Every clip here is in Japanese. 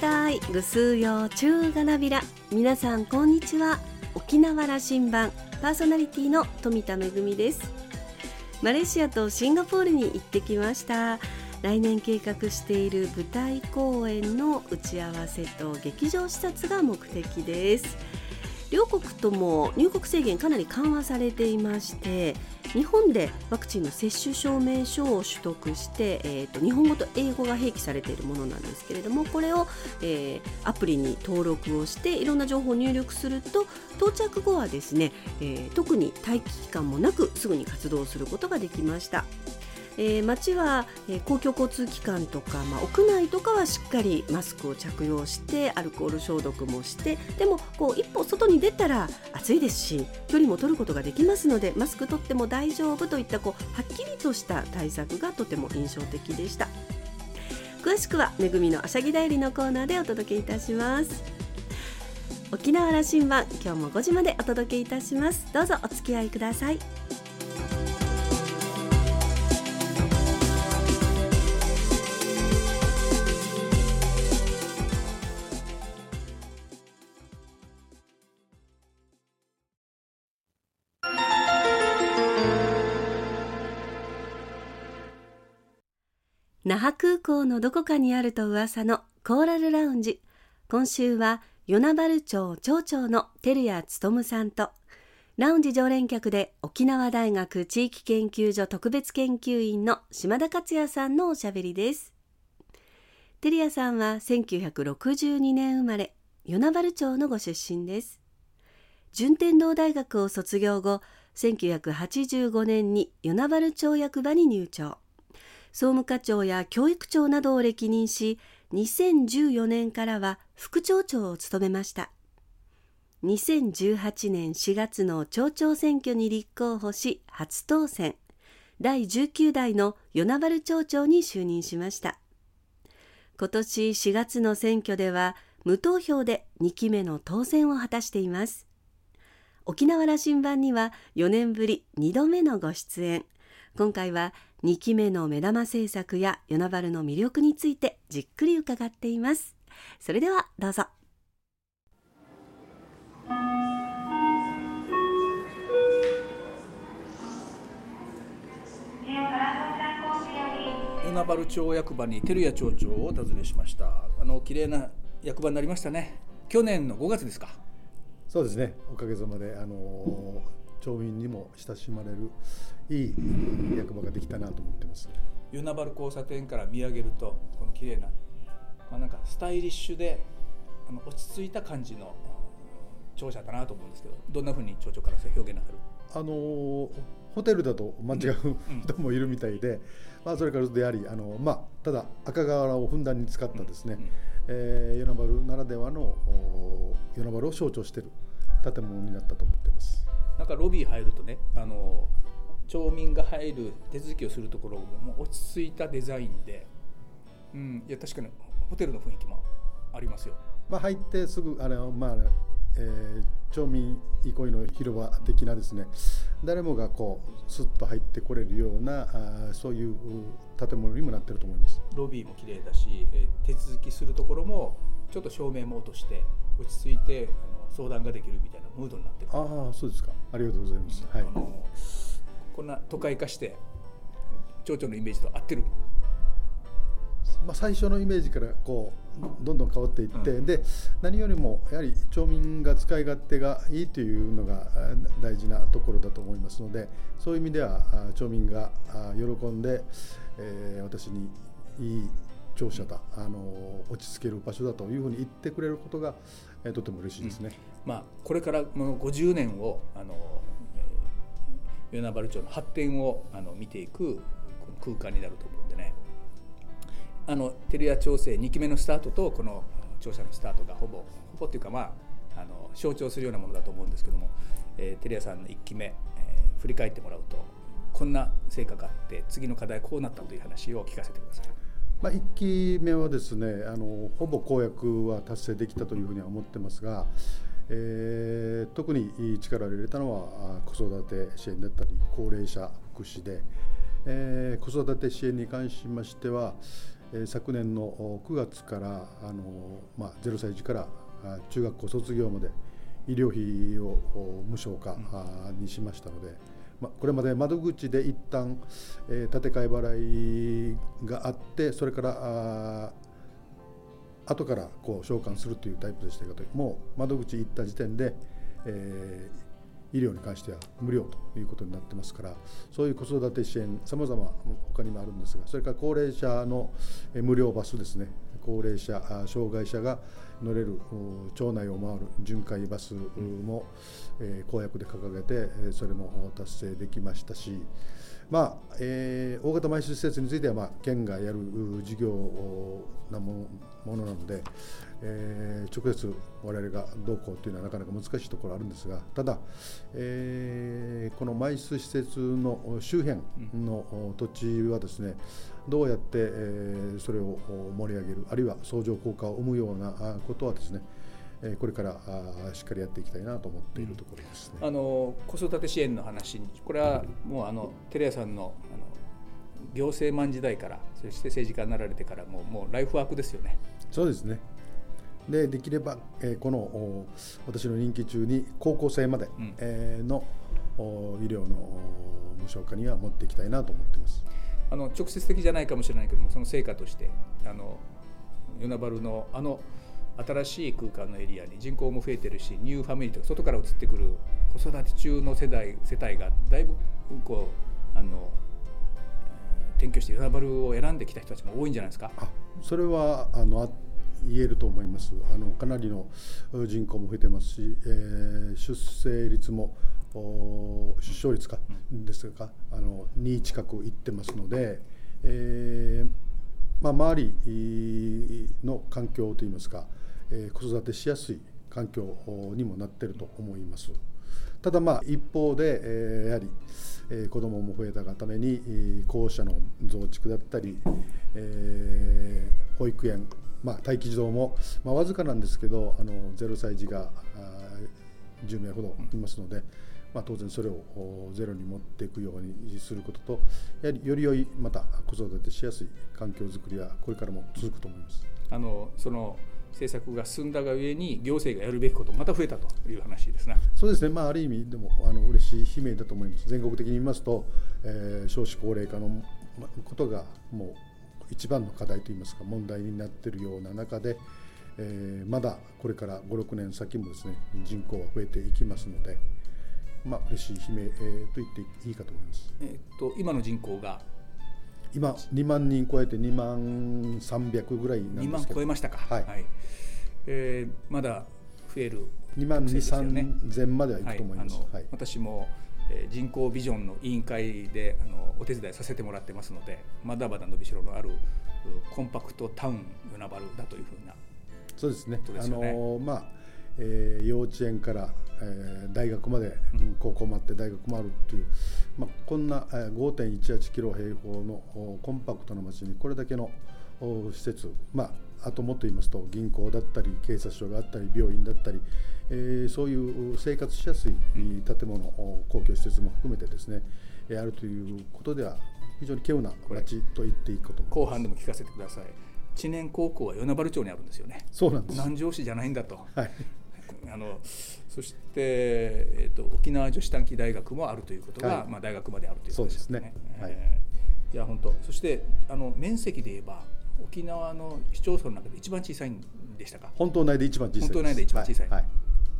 たい。ぐすうよ中がなびら。皆さんこんにちは。沖縄羅針盤。パーソナリティの富田恵です。マレーシアとシンガポールに行ってきました。来年計画している舞台公演の打ち合わせと劇場視察が目的です。両国とも入国制限かなり緩和されていまして日本でワクチンの接種証明書を取得して、えーと、日本語と英語が併記されているものなんですけれどもこれを、えー、アプリに登録をしていろんな情報を入力すると到着後はですね、えー、特に待機期間もなくすぐに活動することができました。えー、街は、えー、公共交通機関とか、まあ、屋内とかはしっかりマスクを着用してアルコール消毒もしてでもこう一歩外に出たら暑いですし距離も取ることができますのでマスク取っても大丈夫といったこうはっきりとした対策がとても印象的でした。詳しくはめぐみのあしゃぎだよりのコーナーでお届けいたします。沖縄羅針盤今日も5時までお届けいたします。どうぞお付き合いください。那覇空港のどこかにあると噂のコーラルラウンジ。今週は与那原町町長の照屋勉さんとラウンジ常連客で沖縄大学地域研究所特別研究員の島田克也さんのおしゃべりです。照屋さんは1962年生まれ与那原町のご出身です。順天堂大学を卒業後1985年に与那原町役場に入庁。総務課長や教育長などを歴任し2014年からは副町長を務めました。2018年4月の町長選挙に立候補し初当選。第19代の与那原町長に就任しました。今年4月の選挙では無投票で2期目の当選を果たしています。沖縄羅針盤には4年ぶり2度目のご出演。今回は2期目の目玉政策や与那原の魅力についてじっくり伺っています。それではどうぞ。与那原町役場に照屋町長を訪ねしました。あの綺麗な役場になりましたね。去年の5月ですか。そうですね。おかげさまであの町民にも親しまれるいい役場ができたなと思ってます。与那原交差点から見上げるとこの綺麗な、まあ、なんかスタイリッシュであの落ち着いた感じの庁舎だなと思うんですけどどんなふうに町長から表現なさる？あのホテルだと間違う人もいるみたいで、まあ、それからでありあの、まあ、ただ赤瓦をふんだんに使ったですね、え与那原ならではの与那原を象徴している建物になったと思っています。なんかロビー入るとねあの町民が入る手続きをするところも落ち着いたデザインで、うん、いや確かにホテルの雰囲気もありますよ。まあ、入ってすぐあれ、まあえー、町民憩いの広場的なですね誰もがこうスッと入ってこれるようなあそういう建物にもなってると思いますロビーも綺麗だし、えー、手続きするところもちょっと照明も落として落ち着いて相談ができるみたいなムードになってる。ああそうですか。ありがとうございます、はい、こんな都会化して町長のイメージと合ってる？まあ、最初のイメージからこうどんどん変わっていって、うん、で何よりもやはり町民が使い勝手がいいというのが大事なところだと思いますのでそういう意味では町民が喜んで、えー、私にいい庁舎だ、あの落ち着ける場所だというふうに言ってくれることが、え、とても嬉しいですね、うん、まあ、これからもう50年をあの、与那原町の発展をあの見ていく空間になると思うんでね。あの照屋調整2期目のスタートとこの庁舎のスタートがほぼほぼっていうかまああの象徴するようなものだと思うんですけども、えー、照屋さんの1期目、えー、振り返ってもらうとこんな成果があって次の課題こうなったという話を聞かせてください。まあ、1期目はですねあのほぼ公約は達成できたというふうには思ってますが、えー、特に力を入れたのは子育て支援だったり高齢者福祉で、えー、子育て支援に関しましては、え昨年の9月からあの、まあ、0歳児から中学校卒業まで医療費を無償化にしましたので、まこれまで窓口で一旦、え建て替え払いがあってそれからあ後からこう召喚するというタイプでしたけどもう窓口行った時点で、えー、医療に関しては無料ということになってますからそういう子育て支援さまざま他にもあるんですがそれから高齢者の無料バスですね。高齢者障害者が乗れる町内を回る巡回バスも、公約で掲げてそれも達成できましたしまあえー、大型埋設施設については、まあ、県がやる事業なものなので、えー、直接我々がどうこうというのはなかなか難しいところあるんですがただ、えー、この埋設施設の周辺の土地はですねどうやって、えー、それを盛り上げるあるいは相乗効果を生むようなことはですねこれからしっかりやっていきたいなと思っているところです、ね。あの子育て支援の話にこれはもうあのテレ朝さんのあの行政マン時代からそして政治家になられてからももうライフワークですよね。そうですね。でできれば、えー、この私の任期中に高校生まで、うん、えー、の医療の無償化には持っていきたいなと思っています。あの直接的じゃないかもしれないけどもその成果としてあの与那原のあの新しい空間のエリアに人口も増えてるしニューファミリーとか外から移ってくる子育て中の世代世帯がだいぶこうあの転居して与那原を選んできた人たちも多いんじゃないですか。それはあの言えると思います。あのかなりの人口も増えてますし、えー、出生率も出生率か、ですかあの2近くいってますので、えーまあ、周りの環境といいますか、えー、子育てしやすい環境にもなっていると思います。ただまあ一方で、えー、やはり、えー、子どもも増えたがために、えー、校舎の増築だったり、えー、保育園、まあ、待機児童も、まあ、わずかなんですけどあの0歳児が10名ほどいますので、まあ、当然それをゼロに持っていくようにすることとやはりより良いまた子育てしやすい環境づくりはこれからも続くと思います。あのその政策が進んだがゆえに行政がやるべきことまた増えたという話ですね。そうですね。まあある意味でもあの嬉しい悲鳴だと思います。全国的に見ますと、えー、少子高齢化のことがもう一番の課題といいますか問題になっているような中で、えー、まだこれから5、6年先もですね人口は増えていきますので、まあ嬉しい悲鳴、えー、と言っていいかと思います。えっ、と今の人口が？今2万人超えて2万300ぐらいなんですけど。2万超えましたか。はい、はい、えー、まだ増える2万2 3千まではいくと思います、はい、私もえ人口ビジョンの委員会であのお手伝いさせてもらってますのでまだまだ伸びしろのあるコンパクトタウン与那原だというふうなそうですね。すね。あのまあ、えー、幼稚園から、えー、大学まで、うん、高校もあって大学もあるっていう、まあ、こんな5.18キロ平方のコンパクトな街にこれだけの施設、まあ、あともっと言いますと銀行だったり警察署があったり病院だったり、えー、そういう生活しやすい建物、公共施設も含めてですねあるということでは非常に稀有な街と言っていいかと後半でも聞かせてください。知念高校は与那原町にあるんですよね。そうなんです。南城市じゃないんだと、はい、あのそして、えーと、沖縄女子短期大学もあるということが、はい、まあ、大学まであるということですね。ね。はい、えー、いや本当。そしてあの面積で言えば沖縄の市町村の中で一番小さいんでしたか？本島内で一番小さい本島内で一番小さい、はい、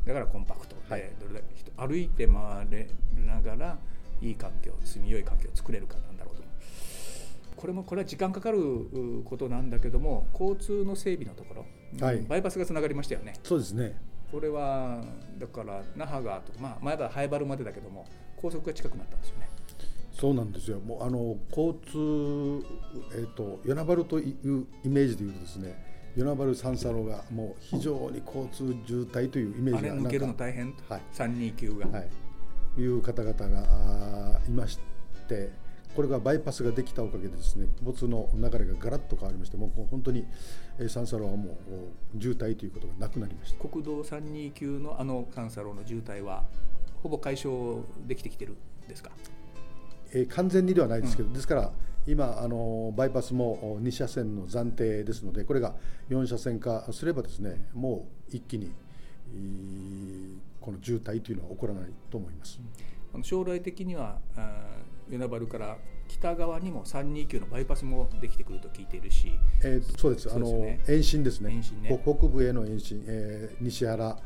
だからコンパクトで、はい、どれだけ歩いて回れながらいい環境住みよい環境を作れるかなんだろうと。これもこれは時間かかることなんだけども交通の整備のところ、はい、バイパスがつながりましたよね。そうですねこれはだから那覇川とか、まあ、まだ早原までだけども高速が近くなったんですよね。そうなんですよ。もうあの交通、えーと、与那原というイメージでいうとですね与那原三叉路がもう非常に交通渋滞というイメージが抜けるの大変、はい、329が、はい、いう方々がいましてこれがバイパスができたおかげでですね没の流れがガラッと変わりましてもう本当に三叉路はもう渋滞ということがなくなりました。国道329のあの三叉路の渋滞はほぼ解消できてきてるんですか、えー、完全にではないですけど、うん、ですから今あのバイパスも2車線の暫定ですのでこれが4車線化すればですねもう一気にこの渋滞というのは起こらないと思います。将来的には与那原から北側にも329のバイパスもできてくると聞いているし、えー、そうです、ね、あの延伸ですね、ね。北部への延伸、えー、西原、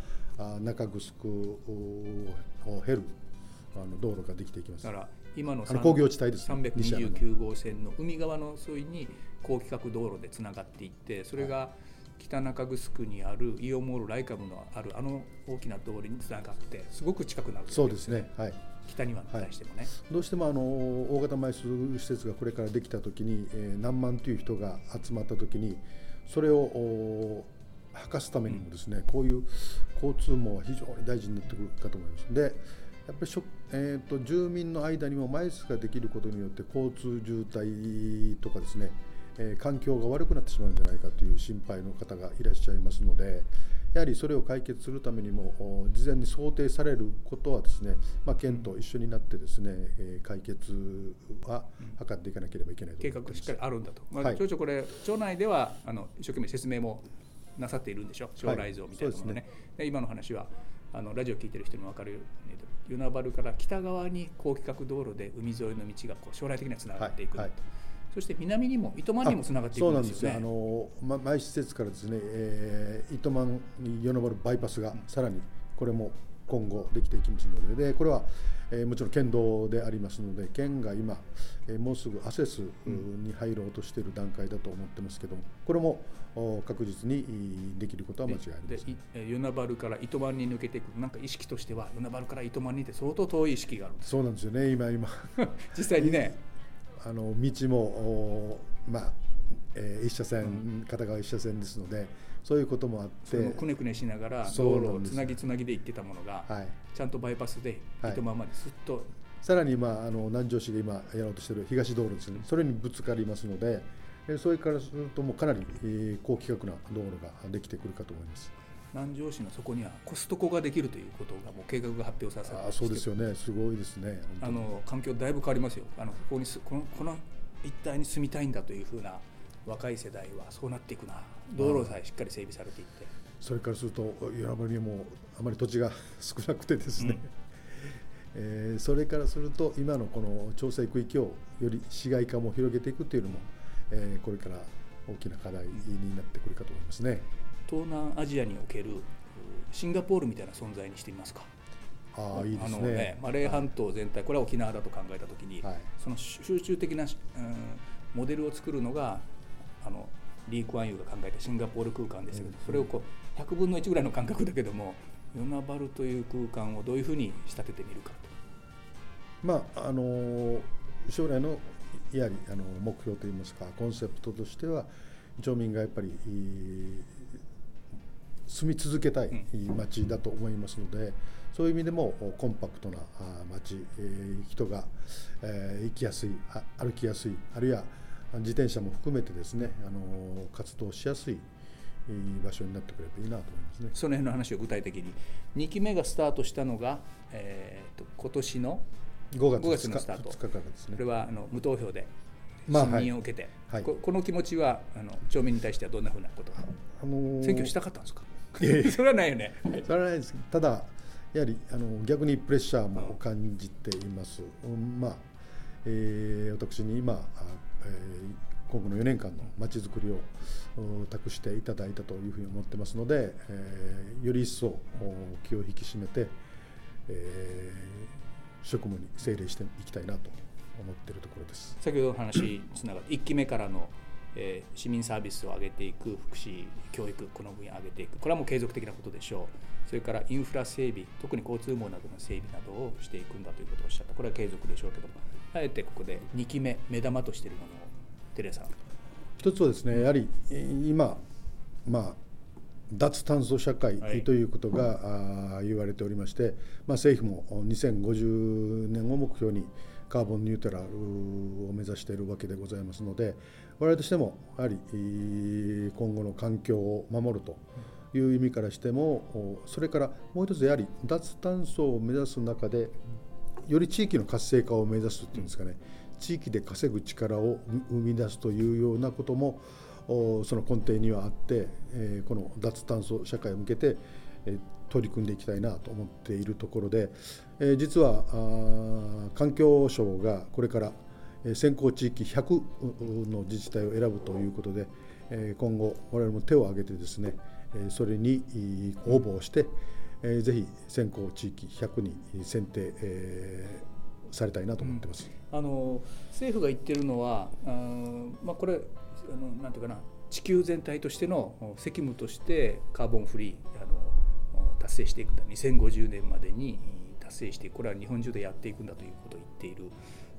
中城を経るあの道路ができていきます。だから今の工業地帯です、ね、329号線の海側の沿いに高規格道路でつながっていってそれが北中城にあるイオンモールライカムのあるあの大きな通りにつながってすごく近くなるそうですね、はい、北には対してもね、はい、どうしてもあの大型埋葬施設がこれからできた時に、えー、何万という人が集まった時にそれを吐かすためにもですね、うん、こういう交通網は非常に大事になってくるかと思います。でやっぱりしょ、えーと、住民の間にも埋スができることによって交通渋滞とかですね、えー、環境が悪くなってしまうんじゃないかという心配の方がいらっしゃいますのでやはりそれを解決するためにも事前に想定されることはですね、まあ、県と一緒になってですね、え解決は図っていかなければいけない計画しっかりあるんだと、まあ、町長これ町内ではあの一生懸命説明もなさっているんでしょ将来像みたいなものね。はい、で、ね、今の話はあのラジオ聞いてる人にも分かるように与那原から北側に高規格道路で海沿いの道がこう将来的にはつながっていく、はい。はいそして南にも糸満にもつながっていくんですよね。そうなんですよ。あの、ま、毎施設からですね、えー、糸満に与那原バイパスがさらにこれも今後できていきますので、でこれは、えー、もちろん県道でありますので、県が今、えー、もうすぐアセスに入ろうとしている段階だと思ってますけども、これも確実にできることは間違いありません。与那原から糸満に抜けていく、なんか意識としては与那原から糸満にって相当遠い意識があるそうなんですよね。今今 実際にね。あの道もまあ、えー、一車線、片側一車線ですのでそういうこともあってくねくねしながら道路をつなぎつなぎで行ってたものが、はい、ちゃんとバイパスで糸満まですっと、はい、さらに、まあ、あの南城市が今やろうとしている東道路ですね。それにぶつかりますのでそれからするともうかなり、えー、高規格な道路ができてくるかと思います。南城市のそこにはコストコができるということがもう計画が発表されてあそうですよね。すごいですね。あの環境だいぶ変わりますよ。あのここにこのこの一帯に住みたいんだというふうな若い世代はそうなっていくな。道路さえしっかり整備されていって。それからすると与那原にもあまり土地が少なくてですね、うん、えー、それからすると今のこの調整区域をより市街化も広げていくというのも、えー、これから大きな課題になってくるかと思いますね。東南アジアにおけるシンガポールみたいな存在にしてみますか？あいいですね、ね、マレー半島全体これは沖縄だと考えたときに、はい、その集中的な、うん、モデルを作るのがあのリー・クワンユーが考えたシンガポール空間ですけど、うん、それをこう100分の1ぐらいの感覚だけども与那原という空間をどういうふうに仕立ててみるかと。まああの将来のやはりあの目標といいますかコンセプトとしては町民がやっぱり住み続けたい町だと思いますので、そういう意味でもコンパクトな町、人が行きやすい歩きやすいあるいは自転車も含めてですねあの活動しやすい場所になってくればいいなと思いますね。その辺の話を具体的に。2期目がスタートしたのが、えーと、今年の5月 ,5 月のスタート。ね。これはあの無投票で信任を受けて、まあはい、ここの気持ちはあの町民に対してはどんなふうなことあのー、選挙したかったんですか？それはないよね。それはないですただやはりあの逆にプレッシャーも感じています。うん、まあ、えー、私に今、えー、今後の4年間のまちづくりを託していただいたというふうに思ってますので、えー、より一層気を引き締めて、えー、職務に精霊していきたいなと思っているところです。先ほどの話つながって1期目からのえー、市民サービスを上げていく福祉教育この分野を上げていく。これはもう継続的なことでしょう。それからインフラ整備特に交通網などの整備などをしていくんだということをおっしゃった。これは継続でしょうけども。あえてここで2期目目玉としているものをテレさん一つはですねやはり今まあ脱炭素社会ということが、はい、言われておりまして、まあ、政府も2050年を目標にカーボンニュートラルを目指しているわけでございますので我々としてもやはり今後の環境を守るという意味からしてもそれからもう一つやはり脱炭素を目指す中でより地域の活性化を目指すっていうんですかね。地域で稼ぐ力を生み出すというようなこともその根底にはあって、この脱炭素社会を向けて、取り組んでいきたいなと思っているところで、実は環境省がこれから先行地域100の自治体を選ぶということで今後我々も手を挙げてですねそれに応募をしてぜひ先行地域100に選定されたいなと思ってます、うん、あの政府が言ってるのはあ、まあ、これあのなんていうかな地球全体としての責務としてカーボンフリーあの達成していくんだ。2050年までに達成していくこれは日本中でやっていくんだということを言っている。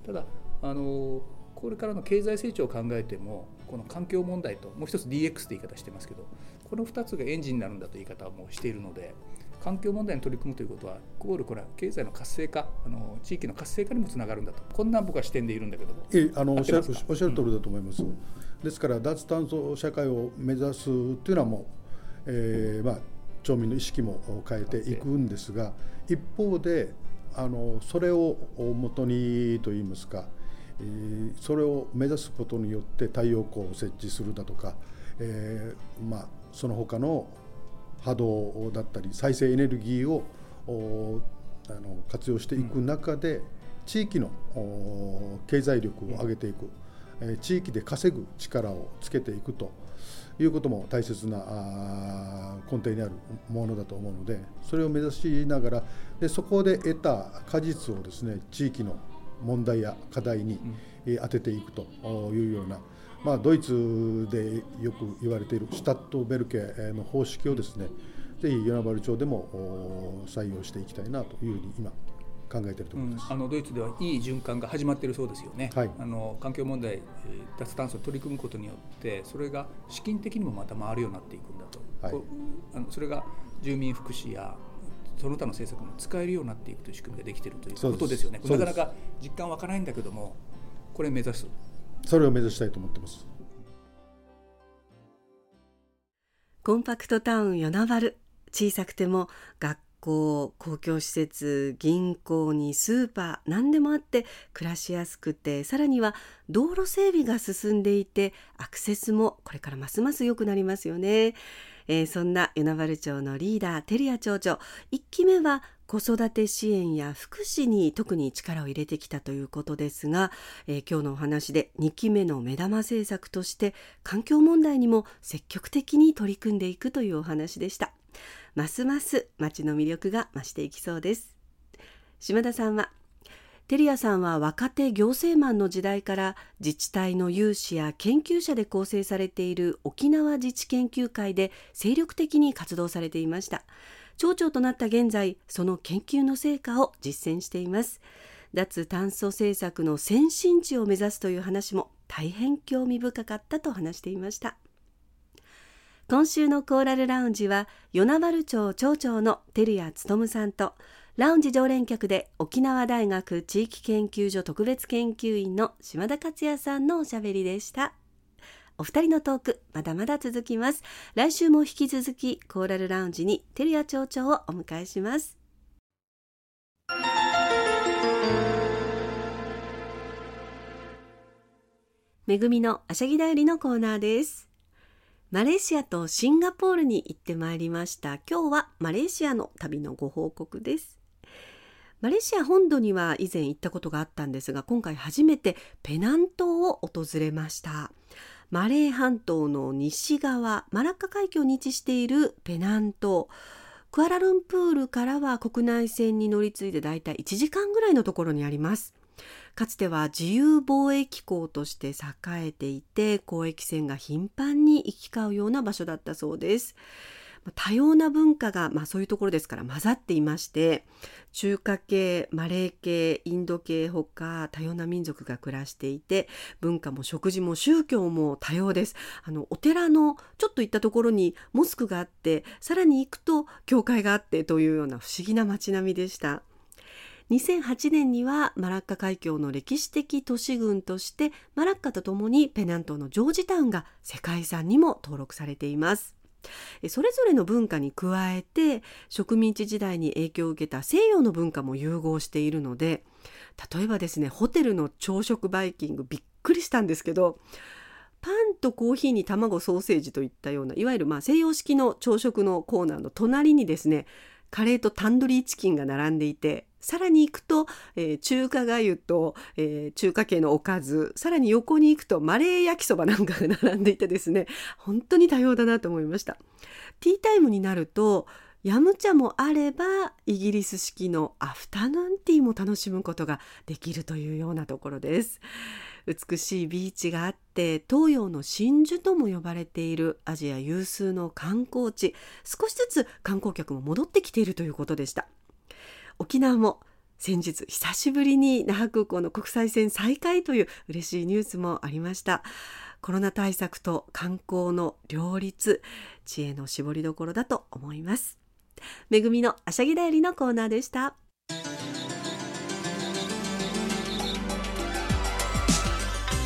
ただあのこれからの経済成長を考えてもこの環境問題ともう一つ DX って言い方してますけどこの2つがエンジンになるんだという言い方もしているので環境問題に取り組むということはゴールこれは経済の活性化あの地域の活性化にもつながるんだとこんな僕は視点でいるんだけども。えあのおっしゃる通りだと思います、うん、ですから脱炭素社会を目指すっていうのはもう、えー、まあ町民の意識も変えていくんですが一方であのそれをもとにといいますか、え、それを目指すことによって太陽光を設置するだとか、えー、まあその他の波動だったり再生エネルギーをあの活用していく中で、地域の経済力を上げていく、え地域で稼ぐ力をつけていくと。いうことも大切な根底にあるものだと思うのでそれを目指しながらでそこで得た果実をですね地域の問題や課題に当てていくというような、まあ、ドイツでよく言われているシュタットベルケの方式をですねぜひ与那原町でも採用していきたいなというふうに今考えているところです、うん、あのドイツではいい循環が始まっているそうですよね、はい、あの環境問題脱炭素を取り組むことによってそれが資金的にもまた回るようになっていくんだと、はい、あのそれが住民福祉やその他の政策も使えるようになっていくという仕組みができているということですよね。なかなか実感湧かないんだけどもこれ目指す。それを目指したいと思ってます。コンパクトタウン与那原。小さくても学校公共施設銀行にスーパー何でもあって暮らしやすくてさらには道路整備が進んでいてアクセスもこれからますます良くなりますよね。えー、そんな与那原町のリーダー照屋町長1期目は子育て支援や福祉に特に力を入れてきたということですが、えー、今日のお話で2期目の目玉政策として環境問題にも積極的に取り組んでいくというお話でしたますます町の魅力が増していきそうです。島田さんはテリアさんは若手行政マンの時代から自治体の有志や研究者で構成されている沖縄自治研究会で精力的に活動されていました。町長となった現在その研究の成果を実践しています。脱炭素政策の先進地を目指すという話も大変興味深かったと話していました。今週のコーラルラウンジは与那原町町長の照屋勉さんとラウンジ常連客で沖縄大学地域研究所特別研究員の島田克也さんのおしゃべりでした。お二人のトークまだまだ続きます。来週も引き続きコーラルラウンジに照屋町長をお迎えします。めぐみのあしゃぎだよりのコーナーです。マレーシアとシンガポールに行ってまいりました。今日はマレーシアの旅のご報告です。マレーシア本土には以前行ったことがあったんですが今回初めてペナン島を訪れました。マレー半島の西側マラッカ海峡に位置しているペナン島クアラルンプールからは国内線に乗り継いでだいたい1時間ぐらいのところにあります。かつては自由貿易港として栄えていて交易船が頻繁に行き交うような場所だったそうです。多様な文化が、まあ、そういうところですから混ざっていまして中華系マレー系インド系ほか多様な民族が暮らしていて文化も食事も宗教も多様です。あのお寺のちょっと行ったところにモスクがあってさらに行くと教会があってというような不思議な街並みでした。2008年にはマラッカ海峡の歴史的都市群としてマラッカとともにペナン島のジョージタウンが世界遺産にも登録されています。それぞれの文化に加えて植民地時代に影響を受けた西洋の文化も融合しているので例えばですねホテルの朝食バイキングびっくりしたんですけどパンとコーヒーに卵ソーセージといったようないわゆるまあ西洋式の朝食のコーナーの隣にですねカレーとタンドリーチキンが並んでいてさらに行くと、えー、中華がゆと、えー、中華系のおかずさらに横に行くとマレー焼きそばなんかが並んでいてですね本当に多様だなと思いました。ティータイムになるとヤム茶もあればイギリス式のアフタヌーンティーも楽しむことができるというようなところです。美しいビーチがあって東洋の真珠とも呼ばれているアジア有数の観光地。少しずつ観光客も戻ってきているということでした。沖縄も先日久しぶりに那覇空港の国際線再開という嬉しいニュースもありました。コロナ対策と観光の両立知恵の絞りどころだと思います。めぐみのあしゃぎだよりのコーナーでした。